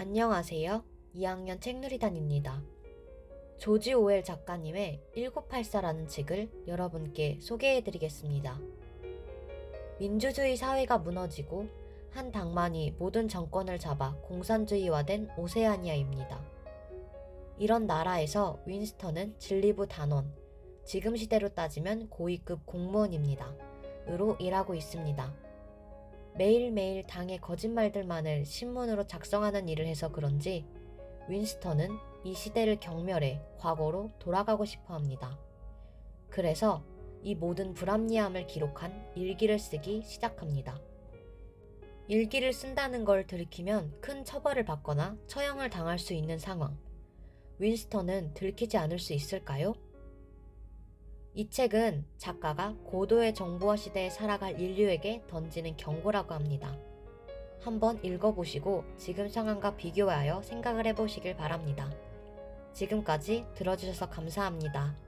안녕하세요. 2학년 책누리단입니다. 조지 오웰 작가님의 1984라는 책을 여러분께 소개해드리겠습니다. 민주주의 사회가 무너지고 한 당만이 모든 정권을 잡아 공산주의화된 오세아니아입니다. 이런 나라에서 윈스턴은 진리부 단원, 지금 시대로 따지면 고위급 공무원입니다. 으로 일하고 있습니다. 매일매일 당의 거짓말들만을 신문으로 작성하는 일을 해서 그런지 윈스턴은 이 시대를 경멸해 과거로 돌아가고 싶어 합니다. 그래서 이 모든 불합리함을 기록한 일기를 쓰기 시작합니다. 일기를 쓴다는 걸 들키면 큰 처벌을 받거나 처형을 당할 수 있는 상황. 윈스턴은 들키지 않을 수 있을까요? 이 책은 작가가 고도의 정보화 시대에 살아갈 인류에게 던지는 경고라고 합니다. 한번 읽어보시고 지금 상황과 비교하여 생각을 해보시길 바랍니다. 지금까지 들어주셔서 감사합니다.